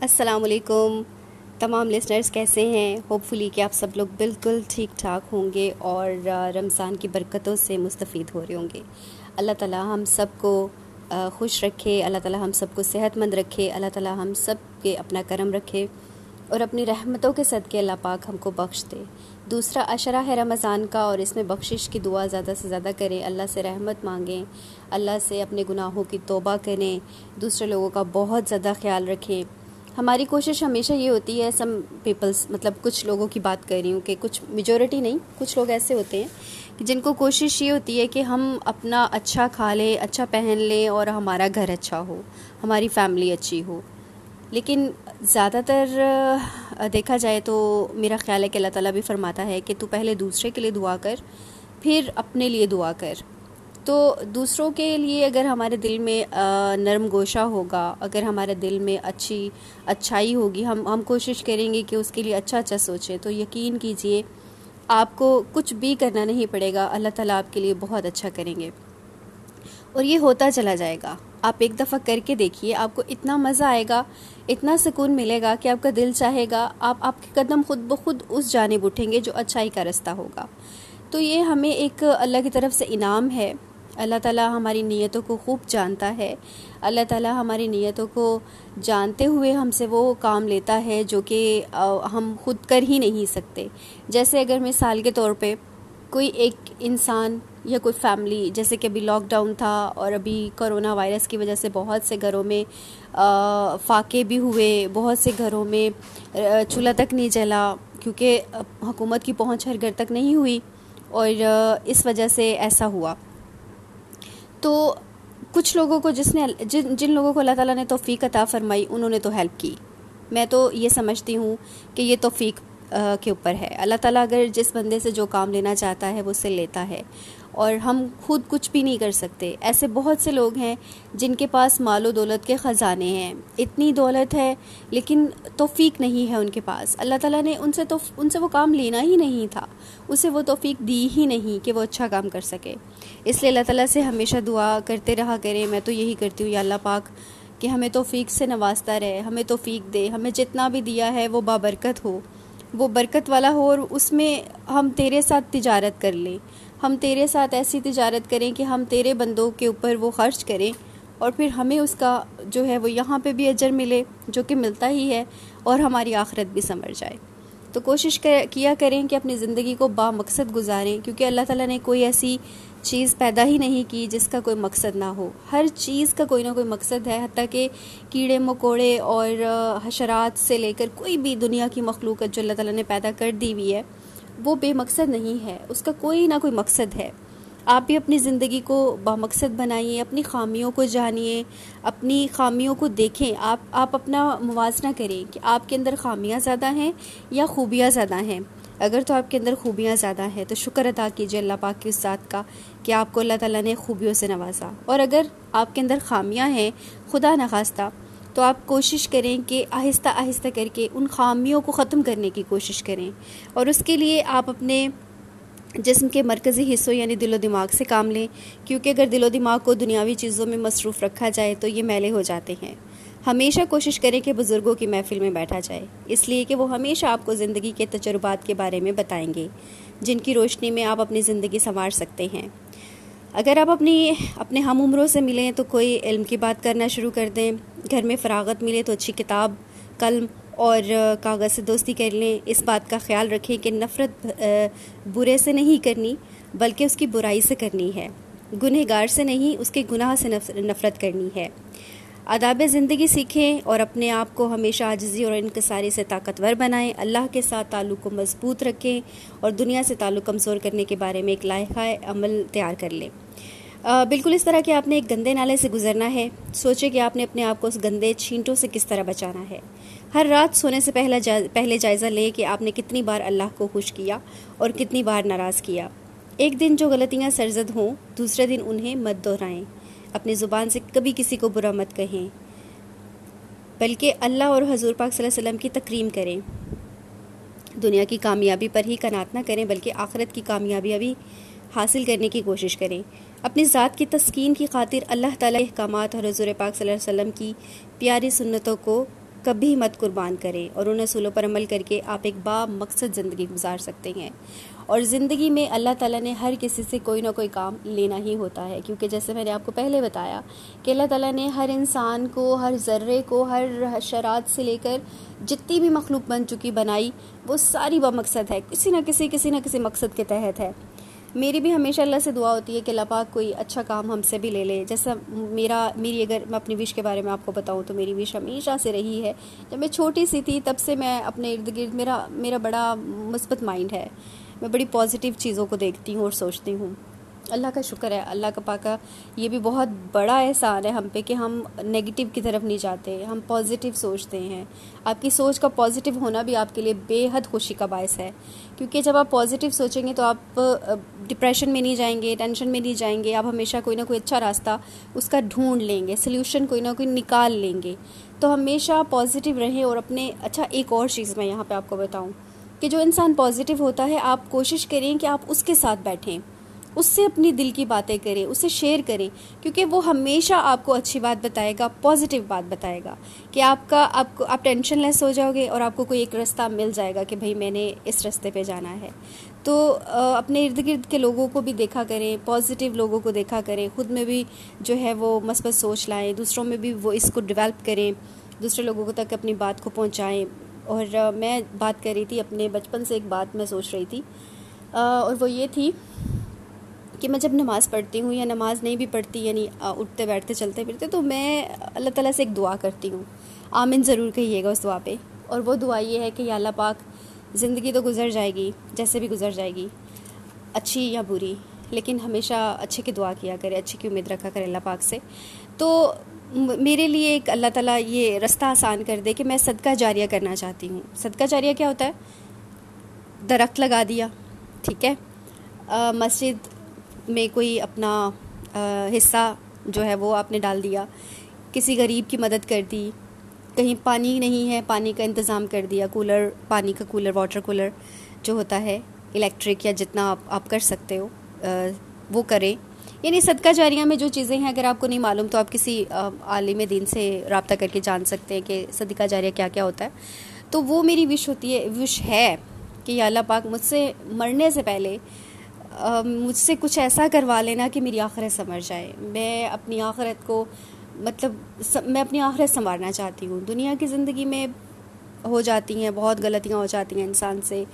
السلام علیکم۔ تمام لسنرز کیسے ہیں؟ ہوپ فلی کہ آپ سب لوگ بالکل ٹھیک ٹھاک ہوں گے اور رمضان کی برکتوں سے مستفید ہو رہے ہوں گے۔ اللہ تعالیٰ ہم سب کو خوش رکھے، اللہ تعالیٰ ہم سب کو صحت مند رکھے، اللہ تعالیٰ ہم سب کے اپنا کرم رکھے اور اپنی رحمتوں کے صدقے اللہ پاک ہم کو بخش دے۔ دوسرا اشرہ ہے رمضان کا اور اس میں بخشش کی دعا زیادہ سے زیادہ کریں۔ اللہ سے رحمت مانگیں، اللہ سے اپنے گناہوں کی توبہ کریں۔ دوسرے لوگوں کا بہت زیادہ خیال رکھیں۔ ہماری کوشش ہمیشہ یہ ہوتی ہے سم پیپلس مطلب کچھ لوگوں کی بات کر رہی ہوں کہ کچھ میجورٹی نہیں، کچھ لوگ ایسے ہوتے ہیں جن کو کوشش یہ ہوتی ہے کہ ہم اپنا اچھا کھا لیں اچھا پہن لیں اور ہمارا گھر اچھا ہو، ہماری فیملی اچھی ہو۔ لیکن زیادہ تر دیکھا جائے تو میرا خیال ہے کہ اللہ تعالیٰ بھی فرماتا ہے کہ تو پہلے دوسرے کے لیے دعا کر، پھر اپنے لیے دعا کر۔ تو دوسروں کے لیے اگر ہمارے دل میں نرم گوشہ ہوگا، اگر ہمارے دل میں اچھی اچھائی ہوگی، ہم ہم کوشش کریں گے کہ اس کے لیے اچھا اچھا سوچیں، تو یقین کیجیے آپ کو کچھ بھی کرنا نہیں پڑے گا، اللہ تعالیٰ آپ کے لیے بہت اچھا کریں گے۔ اور یہ ہوتا چلا جائے گا۔ آپ ایک دفعہ کر کے دیکھیے، آپ کو اتنا مزہ آئے گا، اتنا سکون ملے گا کہ آپ کا دل چاہے گا، آپ آپ کے قدم خود بخود اس جانب اٹھیں گے جو اچھائی کا رستہ ہوگا۔ تو یہ ہمیں ایک اللہ کی طرف سے انعام ہے۔ اللہ تعالیٰ ہماری نیتوں کو خوب جانتا ہے۔ اللہ تعالیٰ ہماری نیتوں کو جانتے ہوئے ہم سے وہ کام لیتا ہے جو کہ ہم خود کر ہی نہیں سکتے۔ جیسے اگر مثال کے طور پہ کوئی ایک انسان یا کوئی فیملی، جیسے کہ ابھی لاک ڈاؤن تھا اور ابھی کرونا وائرس کی وجہ سے بہت سے گھروں میں فاقے بھی ہوئے، بہت سے گھروں میں چولہا تک نہیں جلا، کیونکہ حکومت کی پہنچ ہر گھر تک نہیں ہوئی اور اس وجہ سے ایسا ہوا۔ تو کچھ لوگوں کو جس نے جن جن لوگوں کو اللہ تعالیٰ نے توفیق عطا فرمائی، انہوں نے تو ہیلپ کی۔ میں تو یہ سمجھتی ہوں کہ یہ توفیق کے اوپر ہے۔ اللہ تعالیٰ اگر جس بندے سے جو کام لینا چاہتا ہے، وہ اسے لیتا ہے۔ اور ہم خود کچھ بھی نہیں کر سکتے۔ ایسے بہت سے لوگ ہیں جن کے پاس مال و دولت کے خزانے ہیں۔ اتنی دولت ہے، لیکن توفیق نہیں ہے ان کے پاس۔ اللہ تعالیٰ نے ان سے تو، ان سے وہ کام لینا ہی نہیں تھا۔ اسے وہ توفیق دی ہی نہیں کہ وہ اچھا کام کر سکے۔ اس لیے اللہ تعالیٰ سے ہمیشہ دعا کرتے رہا کریں۔ میں تو یہی کرتی ہوں، یا اللہ پاک، کہ ہمیں توفیق سے نوازتا رہے، ہمیں توفیق دے، ہمیں جتنا بھی دیا ہے وہ بابرکت ہو۔ وہ برکت والا ہو اور اس میں ہم تیرے ساتھ تجارت کر لیں۔ ہم تیرے ساتھ ایسی تجارت کریں کہ ہم تیرے بندوں کے اوپر وہ خرچ کریں اور پھر ہمیں اس کا جو ہے وہ یہاں پہ بھی اجر ملے جو کہ ملتا ہی ہے اور ہماری آخرت بھی سمر جائے۔ تو کوشش کیا کریں کہ اپنی زندگی کو با مقصد گزاریں کیونکہ اللہ تعالیٰ نے کوئی ایسی چیز پیدا ہی نہیں کی جس کا کوئی مقصد نہ ہو۔ ہر چیز کا کوئی نہ کوئی مقصد ہے، حتیٰ کہ کیڑے، مکوڑے اور حشرات سے لے کر کوئی بھی دنیا کی مخلوق جو اللہ تعالیٰ نے پیدا کر دی ہوئی ہے، وہ بے مقصد نہیں ہے۔ اس کا کوئی نہ کوئی مقصد ہے۔ آپ بھی اپنی زندگی کو بامقصد بنائیے، اپنی خامیوں کو جانیے، اپنی خامیوں کو دیکھیں۔ آپ آپ اپنا موازنہ کریں کہ آپ کے اندر خامیاں زیادہ ہیں یا خوبیاں زیادہ ہیں۔ اگر تو آپ کے اندر خوبیاں زیادہ ہیں، تو شکر ادا کیجیے اللہ پاک کی اس ذات کا کہ آپ کو اللہ تعالیٰ نے خوبیوں سے نوازا۔ اور اگر آپ کے اندر خامیاں ہیں، خدا نخواستہ، تو آپ کوشش کریں کہ آہستہ آہستہ کر کے ان خامیوں کو ختم کرنے کی کوشش کریں۔ اور اس کے لیے آپ اپنے جسم کے مرکزی حصوں یعنی دل و دماغ سے کام لیں، کیونکہ اگر دل و دماغ کو دنیاوی چیزوں میں مصروف رکھا جائے تو یہ میلے ہو جاتے ہیں۔ ہمیشہ کوشش کریں کہ بزرگوں کی محفل میں بیٹھا جائے۔ اس لیے کہ وہ ہمیشہ آپ کو زندگی کے تجربات کے بارے میں بتائیں گے، جن کی روشنی میں آپ اپنی زندگی سنوار سکتے ہیں۔ اگر آپ اپنی، اپنے ہم عمروں سے ملیں تو کوئی علم کی بات کرنا شروع کر دیں۔ گھر میں فراغت ملے تو اچھی کتاب، قلم اور کاغذ سے دوستی کر لیں۔ اس بات کا خیال رکھیں کہ نفرت برے سے نہیں کرنی، بلکہ اس کی برائی سے کرنی ہے۔ گنہ گار سے نہیں، اس کے گناہ سے نفرت کرنی ہے۔ آداب زندگی سیکھیں اور اپنے آپ کو ہمیشہ عاجزی اور انکساری سے طاقتور بنائیں۔ اللہ کے ساتھ تعلق کو مضبوط رکھیں اور دنیا سے تعلق کمزور کرنے کے بارے میں ایک لائحہ عمل تیار کر لیں۔ بالکل اس طرح کہ آپ نے ایک گندے نالے سے گزرنا ہے۔ سوچے کہ آپ نے اپنے آپ کو اس گندے چھینٹوں سے کس طرح بچانا ہے۔ ہر رات سونے سے پہلا پہلے جائزہ لے کہ آپ نے کتنی بار اللہ کو خوش کیا اور کتنی بار ناراض کیا۔ ایک دن جو غلطیاں سرزد ہوں، دوسرے دن انہیں مت دہرائیں۔ اپنی زبان سے کبھی کسی کو برا مت کہیں۔ بلکہ اللہ اور حضور پاک صلی اللہ علیہ وسلم کی تکریم کریں۔ دنیا کی کامیابی پر ہی کنات نہ کریں، بلکہ آخرت کی کامیابی ابھی حاصل کرنے کی کوشش کریں۔ اپنی ذات کی تسکین کی خاطر اللہ تعالیٰ احکامات اور حضور پاک صلی اللہ علیہ وسلم کی پیاری سنتوں کو کبھی مت قربان کریں اور ان اصولوں پر عمل کر کے آپ ایک با مقصد زندگی گزار سکتے ہیں۔ اور زندگی میں اللہ تعالیٰ نے ہر کسی سے کوئی نہ کوئی کام لینا ہی ہوتا ہے، کیونکہ جیسے میں نے آپ کو پہلے بتایا کہ اللہ تعالیٰ نے ہر انسان کو، ہر ذرے کو، ہر شرات سے لے کر جتنی بھی مخلوق بن چکی بنائی، وہ ساری با مقصد ہے، کسی نہ کسی کسی نہ کسی مقصد کے تحت ہے۔ میری بھی ہمیشہ اللہ سے دعا ہوتی ہے کہ اللہ پاک کوئی اچھا کام ہم سے بھی لے لے۔ جیسا میرا، میری اگر میں اپنی وش کے بارے میں آپ کو بتاؤں تو میری وش ہمیشہ سے رہی ہے۔ جب میں چھوٹی سی تھی تب سے میں اپنے ارد گرد، میرا میرا بڑا مثبت مائنڈ ہے۔ میں بڑی پازیٹیو چیزوں کو دیکھتی ہوں اور سوچتی ہوں۔ اللہ کا شکر ہے، اللہ کا پاکا یہ بھی بہت بڑا احسان ہے ہم پہ کہ ہم نگیٹیو کی طرف نہیں جاتے، ہم پازیٹیو سوچتے ہیں۔ آپ کی سوچ کا پازیٹیو ہونا بھی آپ کے لیے بے حد خوشی کا باعث ہے۔ کیونکہ جب آپ پازیٹیو سوچیں گے تو آپ ڈپریشن میں نہیں جائیں گے ٹینشن میں نہیں جائیں گے، آپ ہمیشہ کوئی نہ کوئی اچھا راستہ اس کا ڈھونڈ لیں گے سلیوشن کوئی نہ کوئی نکال لیں گے۔ تو ہمیشہ پازیٹیو رہیں اور اپنے اچھا ایک اور چیز میں یہاں پہ آپ کو بتاؤں۔ کہ جو انسان پازیٹیو ہوتا ہے، آپ کوشش کریں کہ آپ اس کے ساتھ بیٹھیں۔ اس سے اپنی دل کی باتیں کریں، اسے شیئر کریں۔ کیونکہ وہ ہمیشہ آپ کو اچھی بات بتائے گا پازیٹیو بات بتائے گا۔ کہ آپ کا، آپ کو، آپ ٹینشن لیس ہو جاؤ گے اور آپ کو کوئی ایک رستہ مل جائے گا کہ بھائی میں نے اس رستے پہ جانا ہے۔ تو اپنے ارد گرد کے لوگوں کو بھی دیکھا کریں پازیٹیو لوگوں کو دیکھا کریں۔ خود میں بھی جو ہے وہ مثبت سوچ لائیں، دوسروں میں بھی وہ اس کو ڈیولپ کریں۔ دوسرے لوگوں کو تک اپنی بات کو پہنچائیں۔ اور میں بات کر رہی تھی، اپنے بچپن سے ایک بات میں سوچ رہی تھی۔ اور وہ یہ تھی کہ میں جب نماز پڑھتی ہوں یا نماز نہیں بھی پڑھتی یعنی اٹھتے بیٹھتے چلتے پھرتے، تو میں اللہ تعالیٰ سے ایک دعا کرتی ہوں۔ آمن ضرور کہیے گا اس دعا پہ۔ اور وہ دعا یہ ہے کہ یا اللہ پاک، زندگی تو گزر جائے گی، جیسے بھی گزر جائے گی، اچھی یا بری، لیکن ہمیشہ اچھے کی دعا کیا کرے، اچھی کی امید رکھا کرے اللہ پاک سے۔ تو میرے لیے ایک اللہ تعالیٰ یہ رستہ آسان کر دے کہ میں صدقہ جاریہ کرنا چاہتی ہوں۔ صدقہ جاریہ کیا ہوتا ہے؟ درخت لگا دیا، ٹھیک ہے؟ مسجد میں کوئی اپنا حصہ جو ہے وہ آپ نے ڈال دیا، کسی غریب کی مدد کر دی، کہیں پانی نہیں ہے، پانی کا انتظام کر دیا، کولر، پانی کا کولر، واٹر کولر جو ہوتا ہے، الیکٹرک یا جتنا آپ آپ کر سکتے ہو وہ کریں۔ یعنی صدقہ جاریہ میں جو چیزیں ہیں، اگر آپ کو نہیں معلوم تو آپ کسی عالم دین سے رابطہ کر کے جان سکتے ہیں کہ صدقہ جاریہ کیا کیا ہوتا ہے۔ تو وہ میری وش ہوتی ہے، وش ہے کہ یا اللہ پاک مجھ سے مرنے سے پہلے مجھ سے کچھ ایسا کروا لینا کہ میری آخرت سمجھ جائے۔ میں اپنی آخرت کو مطلب میں اپنی آخرت سنوارنا چاہتی ہوں۔ دنیا کی زندگی میں ہو جاتی ہیں، بہت غلطیاں ہو جاتی ہیں انسان سے۔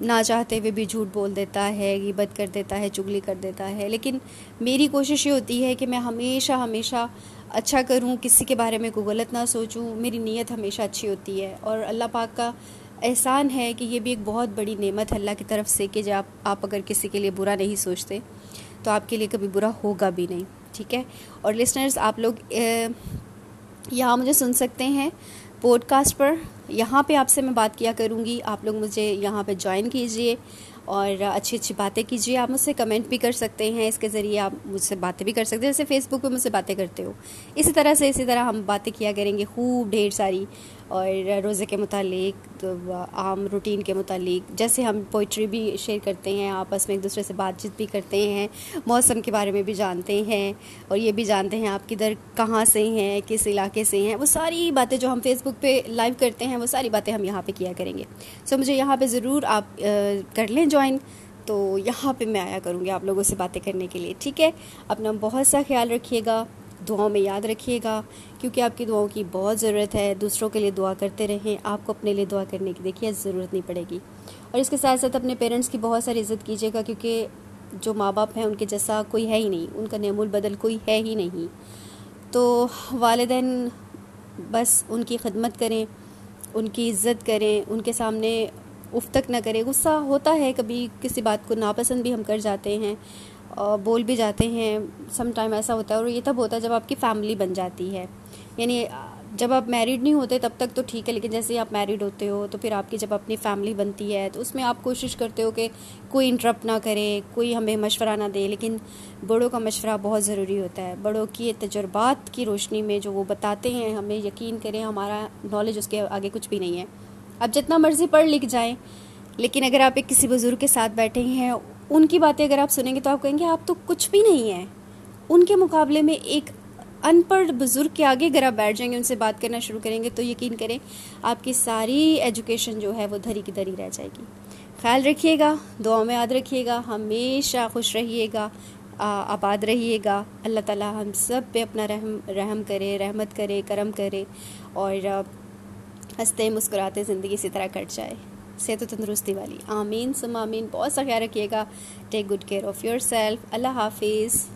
نہ چاہتے ہوئے بھی جھوٹ بول دیتا ہے، غیبت کر دیتا ہے، چگلی کر دیتا ہے۔ لیکن میری کوشش یہ ہوتی ہے کہ میں ہمیشہ ہمیشہ اچھا کروں، کسی کے بارے میں کوئی غلط نہ سوچوں۔ میری نیت ہمیشہ اچھی ہوتی ہے۔ اور اللہ پاک کا احسان ہے کہ یہ بھی ایک بہت بڑی نعمت ہے اللہ کی طرف سے کہ جب آپ اگر کسی کے لیے برا نہیں سوچتے، تو آپ کے لیے کبھی برا ہوگا بھی نہیں۔ ٹھیک ہے؟ اور لسنرز آپ لوگ یہاں مجھے سن سکتے ہیں پوڈ کاسٹ پر۔ یہاں پہ آپ سے میں بات کیا کروں گی۔ آپ لوگ مجھے یہاں پہ جوائن کیجیے اور اچھی اچھی باتیں کیجیے۔ آپ مجھ سے کمنٹ بھی کر سکتے ہیں۔ اس کے ذریعے آپ مجھ سے باتیں بھی کر سکتے ہیں۔ جیسے فیس بک پہ مجھ سے باتیں کرتے ہو۔ اسی طرح سے اسی طرح ہم باتیں کیا کریں گے۔ خوب ڈھیر ساری۔ اور روزے کے متعلق، عام روٹین کے متعلق، جیسے ہم پوئٹری بھی شیئر کرتے ہیں، آپس میں ایک دوسرے سے بات چیت بھی کرتے ہیں، موسم کے بارے میں بھی جانتے ہیں، اور یہ بھی جانتے ہیں آپ کدھر، کہاں سے ہیں، کس علاقے سے ہیں، وہ ساری باتیں جو ہم فیس بک پہ لائیو کرتے ہیں، وہ ساری باتیں ہم یہاں پہ کیا کریں گے۔ سو مجھے یہاں پہ ضرور آپ کر لیں جوائن تو یہاں پہ میں آیا کروں گی آپ لوگوں سے باتیں کرنے کے لیے، ٹھیک ہے؟ اپنا بہت سا خیال رکھیے گا۔ دعاؤں میں یاد رکھیے گا، کیونکہ آپ کی دعاؤں کی بہت ضرورت ہے۔ دوسروں کے لیے دعا کرتے رہیں، آپ کو اپنے لیے دعا کرنے کی دیکھیے ضرورت نہیں پڑے گی۔ اور اس کے ساتھ ساتھ اپنے پیرنٹس کی بہت ساری عزت کیجیے گا، کیونکہ جو ماں باپ ہیں، ان کے جیسا کوئی ہے ہی نہیں۔ ان کا نعم البدل کوئی ہے ہی نہیں۔ تو والدین بس ان کی خدمت کریں، ان کی عزت کریں، ان کے سامنے اف تک نہ کریں۔ غصہ ہوتا ہے، کبھی کسی بات کو ناپسند بھی ہم کر جاتے ہیں۔ بول بھی جاتے ہیں سم ٹائم ایسا ہوتا ہے اور یہ تب ہوتا ہے جب آپ کی فیملی بن جاتی ہے۔ یعنی جب آپ میریڈ نہیں ہوتے تب تک تو ٹھیک ہے، لیکن جیسے ہی آپ میریڈ ہوتے ہو تو پھر آپ کی جب اپنی فیملی بنتی ہے تو اس میں آپ کوشش کرتے ہو کہ کوئی انٹرپٹ نہ کرے، کوئی ہمیں مشورہ نہ دے۔ لیکن بڑوں کا مشورہ بہت ضروری ہوتا ہے۔ بڑوں کی تجربات کی روشنی میں جو وہ بتاتے ہیں، ہمیں یقین کریں ہمارا نالج اس کے آگے کچھ بھی نہیں ہے۔ اب جتنا مرضی پڑھ لکھ جائیں لیکن اگر آپ ایک کسی بزرگ کے ساتھ بیٹھے ہیں، ان کی باتیں اگر آپ سنیں گے تو آپ کہیں گے آپ تو کچھ بھی نہیں ہیں۔ ان کے مقابلے میں ایک ان پڑھ بزرگ کے آگے اگر آپ بیٹھ جائیں گے، ان سے بات کرنا شروع کریں گے تو یقین کریں آپ کی ساری ایجوکیشن جو ہے وہ دھری کی دھری رہ جائے گی۔ خیال رکھیے گا، دعاؤں میں یاد رکھیے گا، ہمیشہ خوش رہیے گا آباد رہیے گا۔ اللہ تعالیٰ ہم سب پہ اپنا رحم رحم کرے، رحمت کرے، کرم کرے اور ہنستے، مسکراتے زندگی اسی طرح کٹ جائے۔ صحت و تندرستی والی۔ آمین سم آمین۔ بہت سا خیال رکھیے گا۔ Take good care of your self اللہ حافظ۔